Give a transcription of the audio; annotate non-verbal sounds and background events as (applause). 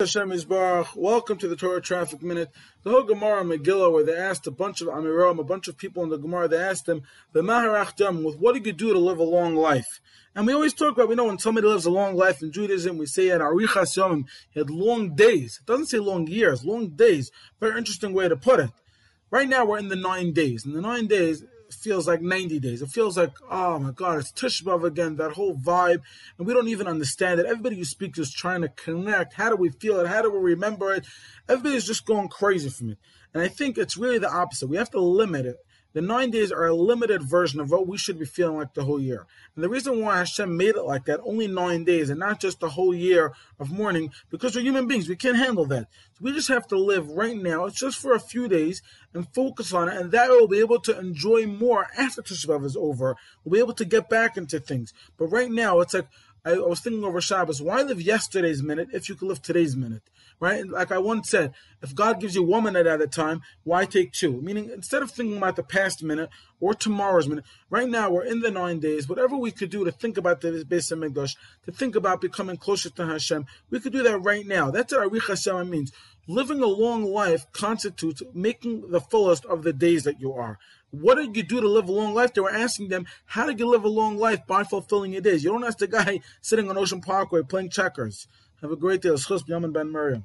Hashem. Welcome to the Torah Traffic Minute. The whole Gemara Megillah, where they asked a bunch of Amoraim, a bunch of people in the Gemara, they asked them, the Maharach with what do you do to live a long life? And we always talk about, we know when somebody lives a long life in Judaism, we say at Arichas Yomim, he had long days. It doesn't say long years, long days. Very interesting way to put it. Right now we're in the nine days. In the nine days, feels like 90 days. It feels like, oh my God, it's Tisha B'Av again, that whole vibe. And we don't even understand it. Everybody you speak to is trying to connect. How do we feel it? How do we remember it? Everybody's just going crazy from it. And I think it's really the opposite. We have to limit it. The nine days are a limited version of what we should be feeling like the whole year. And the reason why Hashem made it like that, only nine days and not just the whole year of mourning, because we're human beings. We can't handle that. So we just have to live right now. It's just for a few days and focus on it. And that we'll be able to enjoy more after Tisha B'Av is over. We'll be able to get back into things. But right now, it's like, I, was thinking over Shabbos, why live yesterday's minute if you could live today's minute? Right? Like I once said, if God gives you one minute at a time, why take two? Meaning, instead of thinking about the past minute or tomorrow's minute, right now we're in the nine days. Whatever we could do to think about the Beis Hamikdash, to think about becoming closer to Hashem, we could do that right now. That's what Arich Hashem means. Living a long life constitutes making the fullest of the days that you are. What did you do to live a long life? They were asking them, how did you live a long life by fulfilling your days? You don't ask the guy (laughs) sitting on Ocean Parkway playing checkers. Have a great day. Binyomin Ben Miriam.